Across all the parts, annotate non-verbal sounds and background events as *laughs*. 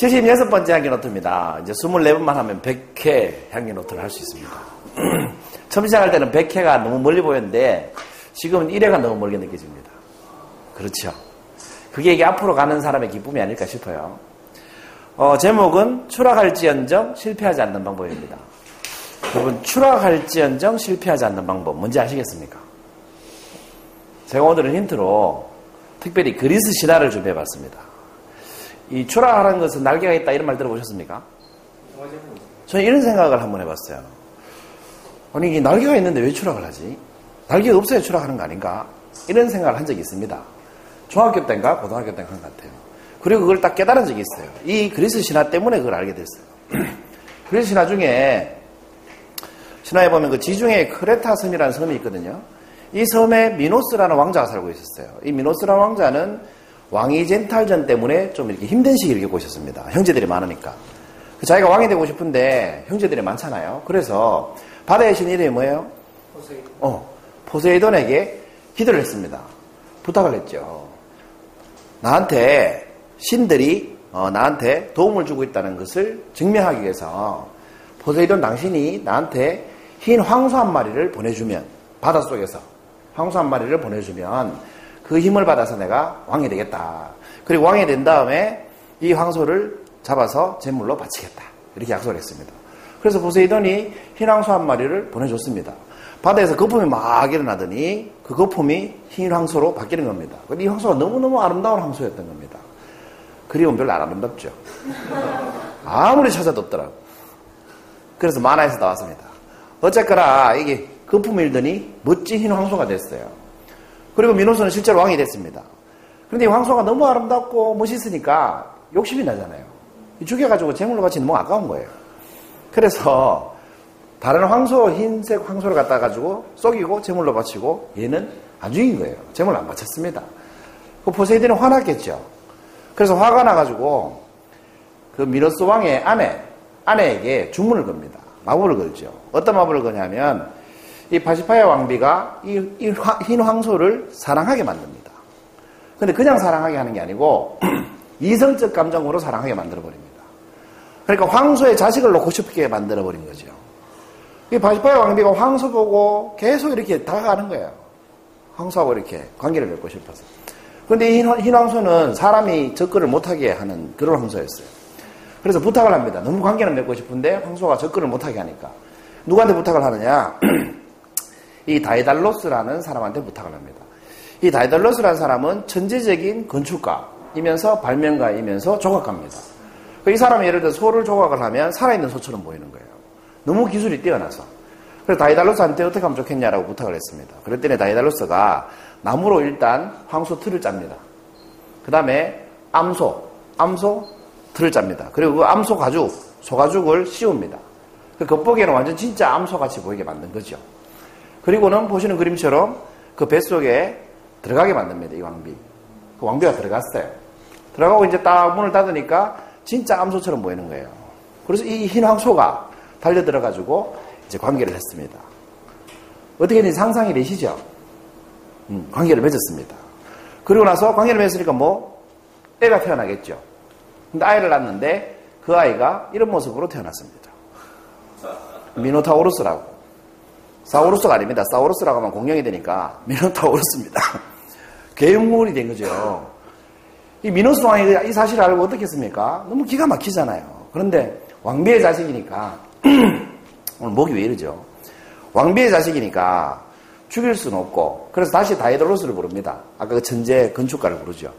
76번째 향기 노트입니다. 이제 24번만 하면 100회 향기 노트를 할 수 있습니다. *clears throat* 처음 시작할 때는 100회가 너무 멀리 보였는데 지금은 1회가 너무 멀게 느껴집니다. 그렇죠. 그게 이게 앞으로 가는 사람의 기쁨이 아닐까 싶어요. 어, 제목은 추락할지언정 실패하지 않는 방법입니다. 여러분, 추락할지언정 실패하지 않는 방법 뭔지 아시겠습니까? 제가 오늘은 힌트로 특별히 그리스 신화를 준비해봤습니다. 이 추락하는 것은 날개가 있다 이런 말 들어보셨습니까? 저는 이런 생각을 한번 해봤어요. 아니 이게 날개가 있는데 왜 추락을 하지? 날개가 없어야 추락하는 거 아닌가? 이런 생각을 한 적이 있습니다. 중학교 때인가 고등학교 때인가 한 것 같아요. 그리고 그걸 딱 깨달은 적이 있어요. 이 그리스 신화 때문에 그걸 알게 됐어요. *clears throat* 그리스 신화 중에 신화에 보면 그 지중해 크레타 섬이라는 섬이 있거든요. 이 섬에 미노스라는 왕자가 살고 있었어요. 이 미노스라는 왕자는 왕위 젠탈전 때문에 좀 이렇게 힘든 시기를 겪고 있었습니다. 형제들이 많으니까. 그 자기가 왕이 되고 싶은데 형제들이 많잖아요. 그래서 바다의 신 이름이 뭐예요? 포세이돈. 어, 포세이돈에게 기도를 했습니다. 부탁을 했죠. 나한테 신들이 어, 나한테 도움을 주고 있다는 것을 증명하기 위해서 포세이돈 당신이 나한테 흰 황소 한 마리를 보내주면 바닷속에서 황소 한 마리를 보내주면 그 힘을 받아서 내가 왕이 되겠다. 그리고 왕이 된 다음에 이 황소를 잡아서 제물로 바치겠다. 이렇게 약속을 했습니다. 그래서 포세이돈이 흰 황소 한 마리를 보내줬습니다. 바다에서 거품이 막 일어나더니 그 거품이 흰 황소로 바뀌는 겁니다. 근데 이 황소가 너무너무 아름다운 황소였던 겁니다. 그림은 별로 안 아름답죠. *laughs* 아무리 찾아도 없더라고. 그래서 만화에서 나왔습니다. 어쨌거나 이게 거품이 일더니 멋진 흰 황소가 됐어요. 그리고 민호수는 실제로 왕이 됐습니다. 그런데 이 황소가 너무 아름답고 멋있으니까 욕심이 나잖아요. 죽여가지고 재물로 바치는 너무 아까운 거예요. 그래서 다른 황소, 흰색 황소를 갖다 가지고 썩이고 재물로 바치고 얘는 안 죽인 거예요. 재물을 안 바쳤습니다. 그 포세이돈이 화났겠죠. 그래서 화가 나가지고 그 미너스 왕의 아내, 아내에게 주문을 겁니다. 마법을 걸죠. 어떤 마법을 거냐면 이 파시파야 왕비가 이, 흰 황소를 사랑하게 만듭니다. 근데 그냥 사랑하게 하는 게 아니고 *clears throat* 이성적 감정으로 사랑하게 만들어 버립니다. 그러니까 황소의 자식을 놓고 싶게 만들어 버린 거죠. 이 바시파야 왕비가 황소 보고 계속 이렇게 다가가는 거예요. 황소하고 이렇게 관계를 맺고 싶어서. 그런데 이 흰, 황소는 사람이 접근을 못하게 하는 그런 황소였어요. 그래서 부탁을 합니다. 너무 관계를 맺고 싶은데 황소가 접근을 못하게 하니까. 누구한테 부탁을 하느냐? *clears throat* 이 다이달로스라는 사람한테 부탁을 합니다. 이 다이달로스라는 사람은 천재적인 건축가이면서 발명가이면서 조각가입니다. 이 사람이 예를 들어 소를 조각을 하면 살아있는 소처럼 보이는 거예요. 너무 기술이 뛰어나서. 그래서 다이달로스한테 어떻게 하면 좋겠냐라고 부탁을 했습니다. 그랬더니 다이달로스가 나무로 일단 황소 틀을 짭니다. 그 다음에 암소, 암소 틀을 짭니다. 그리고 그 암소 가죽, 소가죽을 씌웁니다. 그 겉보기에는 완전 진짜 암소 같이 보이게 만든 거죠. 그리고는 보시는 그림처럼 그 뱃속에 들어가게 만듭니다. 이 왕비. 그 왕비가 들어갔어요. 들어가고 이제 딱 문을 닫으니까 진짜 암소처럼 보이는 거예요. 그래서 이 흰 황소가 달려 들어가지고 이제 관계를 했습니다. 어떻게든 상상이 되시죠? 음, 관계를 맺었습니다. 그리고 나서 관계를 맺으니까 뭐 애가 태어나겠죠. 근데 아이를 낳는데 그 아이가 이런 모습으로 태어났습니다. 미노타우루스라고. 사우루스가 아닙니다. 사우루스라고 하면 공룡이 되니까 미노타우루스입니다. *laughs* 괴물이 된 거죠. 이 미노스 왕이 이 사실을 알고 어떻게 했습니까? 너무 기가 막히잖아요. 그런데 왕비의 자식이니까 *clears throat* 오늘 목이 왜 이러죠? 왕비의 자식이니까 죽일 수는 없고 그래서 다시 다이달로스를 부릅니다. 아까 그 천재 건축가를 부르죠.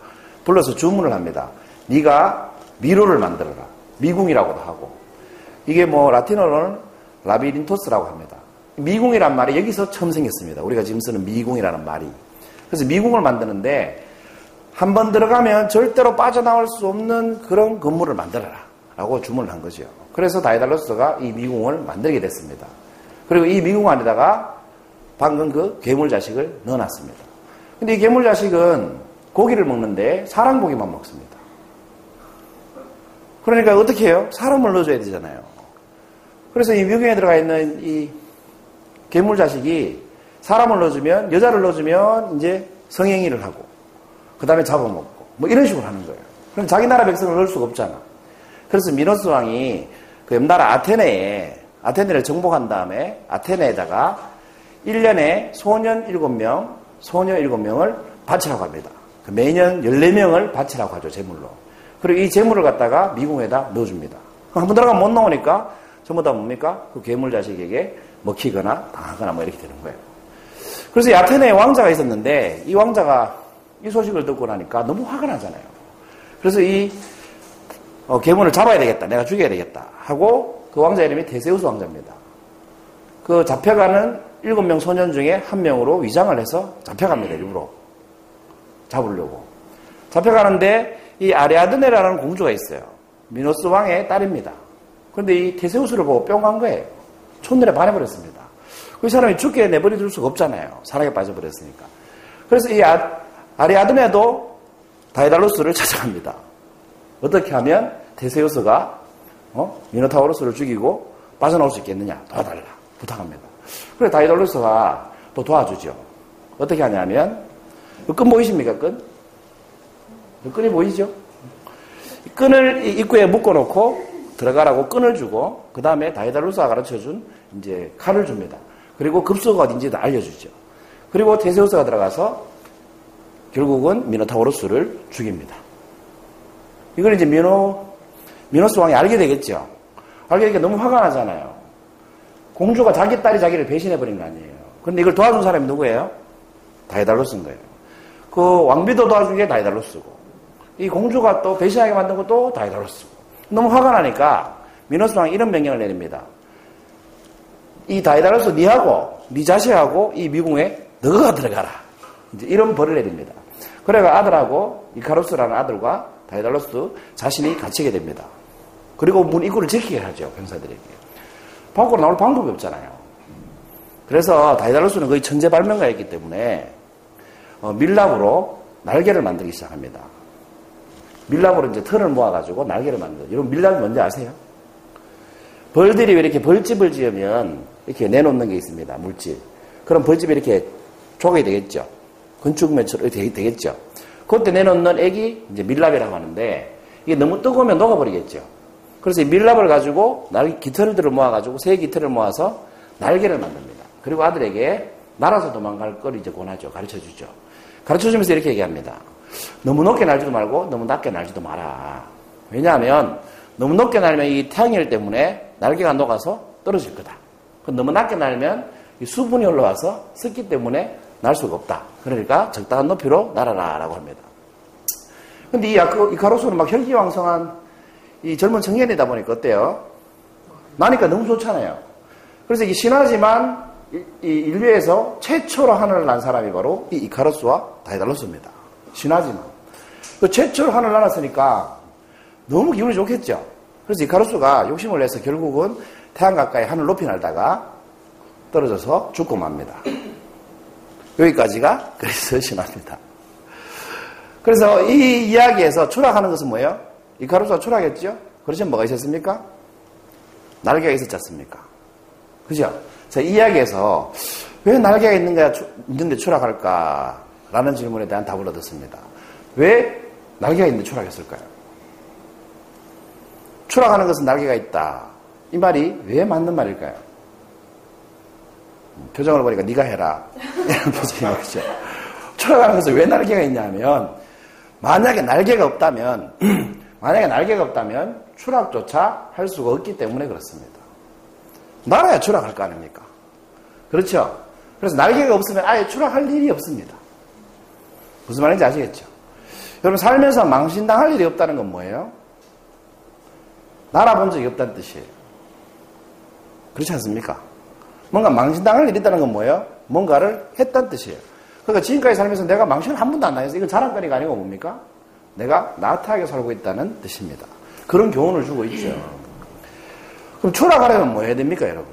불러서 주문을 합니다. 네가 미로를 만들어라. 미궁이라고도 하고 이게 뭐 라틴어로는 labyrinthos라고 합니다. 미궁이란 말이 여기서 처음 생겼습니다. 우리가 지금 쓰는 미궁이라는 말이. 그래서 미궁을 만드는데 한 번 들어가면 절대로 빠져나올 수 없는 그런 건물을 만들어라. 라고 주문을 한 거죠. 그래서 다이달로스가 이 미궁을 만들게 됐습니다. 그리고 이 미궁 안에다가 방금 그 괴물 자식을 넣어놨습니다. 근데 이 괴물 자식은 고기를 먹는데 사람 고기만 먹습니다. 그러니까 어떻게 해요? 사람을 넣어줘야 되잖아요. 그래서 이 미궁에 들어가 있는 이 괴물 자식이 사람을 넣어주면 여자를 넣어주면 이제 성행위를 하고 그 다음에 잡아먹고 뭐 이런 식으로 하는 거예요. 그럼 자기 나라 백성을 넣을 수가 없잖아. 그래서 미노스 왕이 그 옆나라 아테네에 아테네를 정복한 다음에 아테네에다가 1년에 소년 7명, 소녀 7명을 바치라고 합니다. 그 매년 14명을 바치라고 하죠, 제물로. 그리고 이 제물을 갖다가 미궁에다 넣어줍니다. *laughs* 한번 들어가면 못 나오니까 전부 다 뭡니까? 그 괴물 자식에게 먹히거나 당하거나 뭐 이렇게 되는 거예요. 그래서 아테네에 왕자가 있었는데 이 왕자가 이 소식을 듣고 나니까 너무 화가 나잖아요. 그래서 이 어, 괴물을 잡아야 되겠다. 내가 죽여야 되겠다. 하고 그 왕자 이름이 테세우스 왕자입니다. 그 잡혀가는 일곱 명 소년 중에 한 명으로 위장을 해서 잡혀갑니다. 일부러. 잡으려고. 잡혀가는데 이 아리아드네라는 공주가 있어요. 미노스 왕의 딸입니다. 그런데 이 테세우스를 보고 뿅 간 거예요. 첫눈에 반해버렸습니다. 그 사람이 죽게 내버려 둘 수가 없잖아요. 사랑에 빠져버렸으니까. 그래서 이 아, 아리아드네도 다이달로스를 찾아갑니다. 어떻게 하면 테세우스가 어? 미노타우로스를 죽이고 빠져나올 수 있겠느냐 도와달라 부탁합니다. 그래 다이달로스가 또 도와주죠. 어떻게 하냐면 끈 보이십니까 끈? 끈이 보이죠? 끈을 입구에 묶어놓고 들어가라고 끈을 주고 그 다음에 다이달로스가 가르쳐준 이제 칼을 줍니다. 그리고 급소가 어딘지도 알려주죠. 그리고 테세우스가 들어가서 결국은 미노타우로스를 죽입니다. 이걸 이제 미노 미노스 왕이 알게 되겠죠. 알게 되니까 너무 화가 나잖아요. 공주가 자기 딸이 자기를 배신해버린 거 아니에요. 근데 이걸 도와준 사람이 누구예요? 다이달로스인 거예요. 그 왕비도 도와준 게 다이달로스고, 이 공주가 또 배신하게 만든 것도 다이달로스고. 너무 화가 나니까 미노스 왕이 이런 명령을 내립니다. 이 다이달로스 니하고 니 자식하고 이 미궁에 너가 들어가라. 이제 이런 벌을 내립니다. 그래가 아들하고 이카로스라는 아들과 다이달로스 자신이 갇히게 됩니다. 그리고 문 입구를 지키게 하죠, 병사들에게. 밖으로 나올 방법이 없잖아요. 그래서 다이달로스는 거의 천재 발명가였기 때문에 어, 밀랍으로 날개를 만들기 시작합니다. 밀랍으로 이제 털을 모아가지고 날개를 만들어요. 여러분 밀랍이 뭔지 아세요? 벌들이 왜 이렇게 벌집을 지으면 이렇게 내놓는 게 있습니다. 물질. 그럼 벌집이 이렇게 조각이 되겠죠. 건축물처럼 되겠죠. 그때 내놓는 액이 이제 밀랍이라고 하는데 이게 너무 뜨거우면 녹아버리겠죠. 그래서 이 밀랍을 가지고 날 깃털들을 모아가지고 새 깃털을 모아서 날개를 만듭니다. 그리고 아들에게 날아서 도망갈 걸 이제 권하죠. 가르쳐 주죠. 가르쳐 주면서 이렇게 얘기합니다. 너무 높게 날지도 말고 너무 낮게 날지도 마라. 왜냐하면 너무 높게 날면 이 태양열 때문에 날개가 녹아서 떨어질 거다. 너무 낮게 날면 수분이 올라와서 습기 때문에 날 수가 없다. 그러니까 적당한 높이로 날아라라고 합니다. 근데 이 이카로스는 막 혈기왕성한 이 젊은 청년이다 보니까 어때요? 나니까 너무 좋잖아요. 그래서 이 신하지만 이 인류에서 최초로 하늘을 난 사람이 바로 이 이카로스와 다이달로스입니다. 신하지만. 그 최초로 하늘을 날았으니까 너무 기분이 좋겠죠. 그래서 이카로스가 욕심을 내서 결국은 태양 가까이 하늘 높이 날다가 떨어져서 죽고 맙니다. 여기까지가 그래서 신화입니다. 그래서 이 이야기에서 추락하는 것은 뭐예요? 이카루스가 추락했죠? 그렇지 뭐가 있었습니까? 날개가 있었지 않습니까? 그죠? 자, 이 이야기에서 왜 날개가 있는가, 있는데 추락할까? 라는 질문에 대한 답을 얻었습니다. 왜 날개가 있는데 추락했을까요? 추락하는 것은 날개가 있다. 이 말이 왜 맞는 말일까요? 표정을 보니까 네가 해라. 이런 *laughs* 표정이 나오죠. 추락하는 것은 왜 날개가 있냐면 만약에 날개가 없다면 *clears throat* 만약에 날개가 없다면 추락조차 할 수가 없기 때문에 그렇습니다. 날아야 추락할 거 아닙니까? 그렇죠? 그래서 날개가 없으면 아예 추락할 일이 없습니다. 무슨 말인지 아시겠죠? 여러분 살면서 망신당할 일이 없다는 건 뭐예요? 날아본 적이 없다는 뜻이에요. 그렇지 않습니까? 뭔가 망신당할 일이 있다는 건 뭐예요? 뭔가를 했다는 뜻이에요. 그러니까 지금까지 살면서 내가 망신을 한 번도 안 당해서 이건 자랑거리가 아니고 뭡니까? 내가 나태하게 살고 있다는 뜻입니다. 그런 교훈을 주고 있죠. 그럼 추락하려면 뭐 해야 됩니까, 여러분?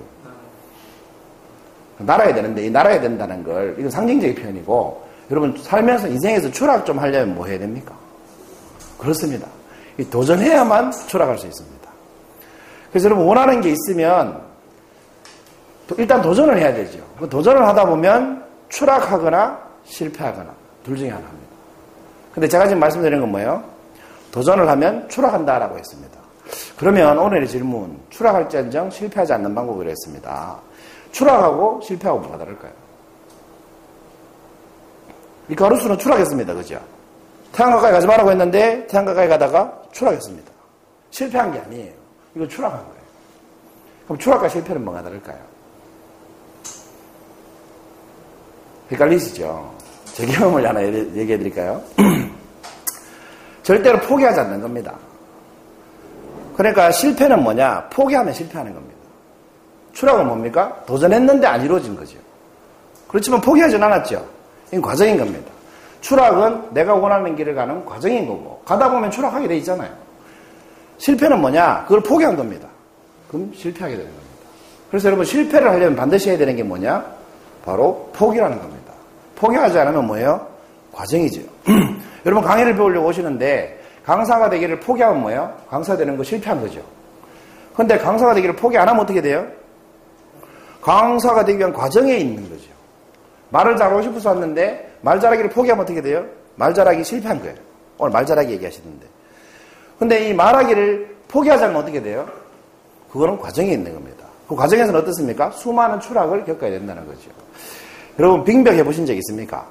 날아야 되는데, 이 날아야 된다는 걸, 이건 상징적인 표현이고, 여러분, 살면서 인생에서 추락 좀 하려면 뭐 해야 됩니까? 그렇습니다. 도전해야만 추락할 수 있습니다. 그래서 여러분, 원하는 게 있으면, 일단 도전을 해야 되죠. 그 도전을 하다 보면 추락하거나 실패하거나 둘 중에 하나입니다. 근데 제가 지금 말씀드리는 건 뭐예요? 도전을 하면 추락한다라고 했습니다. 그러면 오늘의 질문, 추락할지언정 실패하지 않는 방법을 했습니다. 추락하고 실패하고 뭐가 다를까요? 이 가루수는 추락했습니다. 그죠? 태양 가까이 가지 말라고 했는데 태양 가까이 가다가 추락했습니다. 실패한 게 아니에요. 이거 추락한 거예요. 그럼 추락과 실패는 뭐가 다를까요? 헷갈리시죠? 제 경험을 하나 얘기해 드릴까요? *clears throat* 절대로 포기하지 않는 겁니다. 그러니까 실패는 뭐냐? 포기하면 실패하는 겁니다. 추락은 뭡니까? 도전했는데 안 이루어진 거죠. 그렇지만 포기하진 않았죠. 이건 과정인 겁니다. 추락은 내가 원하는 길을 가는 과정인 거고, 가다 보면 추락하게 돼 있잖아요. 실패는 뭐냐? 그걸 포기한 겁니다. 그럼 실패하게 되는 겁니다. 그래서 여러분 실패를 하려면 반드시 해야 되는 게 뭐냐? 바로 포기라는 겁니다. 포기하지 않으면 뭐예요? 과정이죠. *clears throat* 여러분 강의를 배우려고 오시는데 강사가 되기를 포기하면 뭐예요? 강사 되는 거 실패한 거죠. 근데 강사가 되기를 포기 안 하면 어떻게 돼요? 강사가 되기 위한 과정에 있는 거죠. 말을 잘하고 싶어서 왔는데 말 잘하기를 포기하면 어떻게 돼요? 말 잘하기 실패한 거예요. 오늘 말 잘하기 얘기하시는데. 근데 이 말하기를 포기하지 않으면 어떻게 돼요? 그거는 과정에 있는 겁니다. 그 과정에서는 어떻습니까? 수많은 추락을 겪어야 된다는 거죠. 여러분 빙벽 해보신 적 있습니까?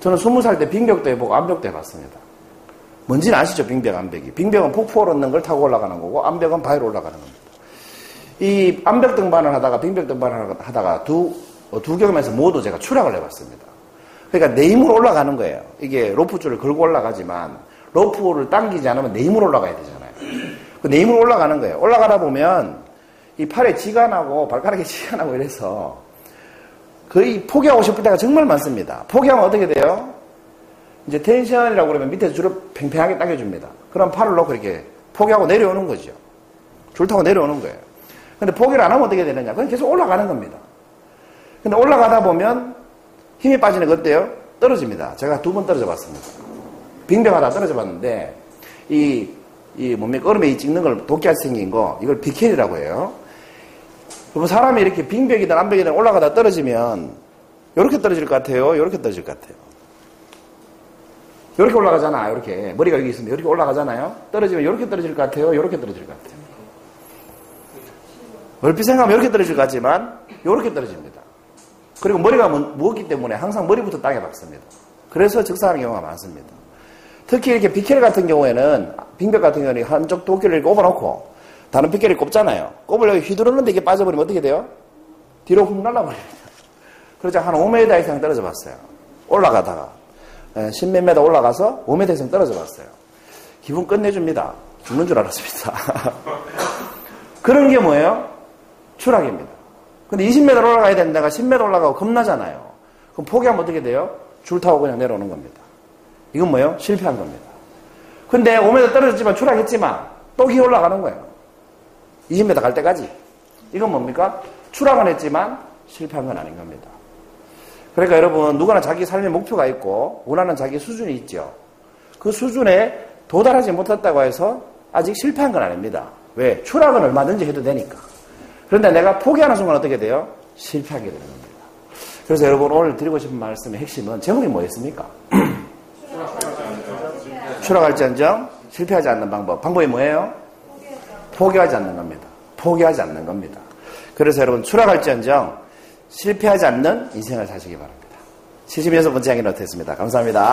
저는 스무 살 때 빙벽도 해보고 암벽도 해봤습니다. 뭔지는 아시죠? 빙벽, 암벽이. 빙벽은 폭포를 얻는 걸 타고 올라가는 거고 암벽은 바위로 올라가는 겁니다. 이 암벽 등반을 하다가 빙벽 등반을 하다가 두, 어, 두 경험에서 모두 제가 추락을 해봤습니다. 그러니까 내 힘으로 올라가는 거예요. 이게 로프줄을 걸고 올라가지만 로프를 당기지 않으면 내 힘으로 올라가야 되잖아요. 그내 힘으로 올라가는 거예요. 올라가다 보면 이 팔에 지가 나고 발가락에 *laughs* 지가 나고 이래서 거의 포기하고 싶을 때가 정말 많습니다. 포기하면 어떻게 돼요? 이제 텐션이라고 그러면 밑에서 줄을 팽팽하게 당겨줍니다. 그럼 팔을 놓고 이렇게 포기하고 내려오는 거죠. 줄 타고 내려오는 거예요. 근데 포기를 안 하면 어떻게 되느냐? 그건 계속 올라가는 겁니다. 근데 올라가다 보면 힘이 빠지는 거 어때요? 떨어집니다. 제가 두 번 떨어져 봤습니다. 빙병하다 떨어져 봤는데, 이, 이 뭡니까? 얼음에 찍는 걸 도끼같이 생긴 거, 이걸 비켈이라고 해요. 그럼 사람이 이렇게 빙벽이든 암벽이든 올라가다 떨어지면, 이렇게 떨어질 것 같아요? 이렇게 떨어질 것 같아요? 이렇게 올라가잖아, 이렇게. 머리가 여기 있으면 이렇게 올라가잖아요? 떨어지면 이렇게 떨어질 것 같아요? 이렇게 떨어질 것 같아요? 얼핏 생각하면 이렇게 떨어질 것 같지만, 이렇게 떨어집니다. 그리고 머리가 무겁기 때문에 항상 머리부터 땅에 박습니다. 그래서 즉사하는 경우가 많습니다. 특히 이렇게 비켈 같은 경우에는, 빙벽 같은 경우는 한쪽 도끼를 꼽아놓고, 다른 비켈을 꼽잖아요. 꼽으려고 휘두르는데 이게 빠져버리면 어떻게 돼요? 뒤로 훅 날아버립니다. 그러자 한 5m 이상 떨어져 봤어요. 올라가다가. 10몇 예, m 올라가서 5m 이상 떨어져 봤어요. 기분 끝내줍니다. 죽는 줄 알았습니다. *laughs* 그런 게 뭐예요? 추락입니다. 근데 20m 올라가야 데가 10m 올라가고 겁나잖아요. 그럼 포기하면 어떻게 돼요? 줄 타고 그냥 내려오는 겁니다. 이건 뭐예요? 실패한 겁니다. 근데 5m 떨어졌지만 추락했지만 또 기어 올라가는 거예요. 20m 갈 때까지. 이건 뭡니까? 추락은 했지만 실패한 건 아닌 겁니다. 그러니까 여러분 누구나 자기 삶의 목표가 있고 원하는 자기 수준이 있죠. 그 수준에 도달하지 못했다고 해서 아직 실패한 건 아닙니다. 왜? 추락은 얼마든지 해도 되니까. 그런데 내가 포기하는 순간 어떻게 돼요? 실패하게 되는 겁니다. 그래서 여러분 오늘 드리고 싶은 말씀의 핵심은 제목이 뭐였습니까? *clears throat* 추락할지언정 실패하지 않는 방법. 방법이 뭐예요? 포기하지 않는 겁니다. 포기하지 않는 겁니다. 그래서 여러분 추락할지언정 실패하지 않는 인생을 사시기 바랍니다. 76번째 강의는 어땠습니다. 감사합니다.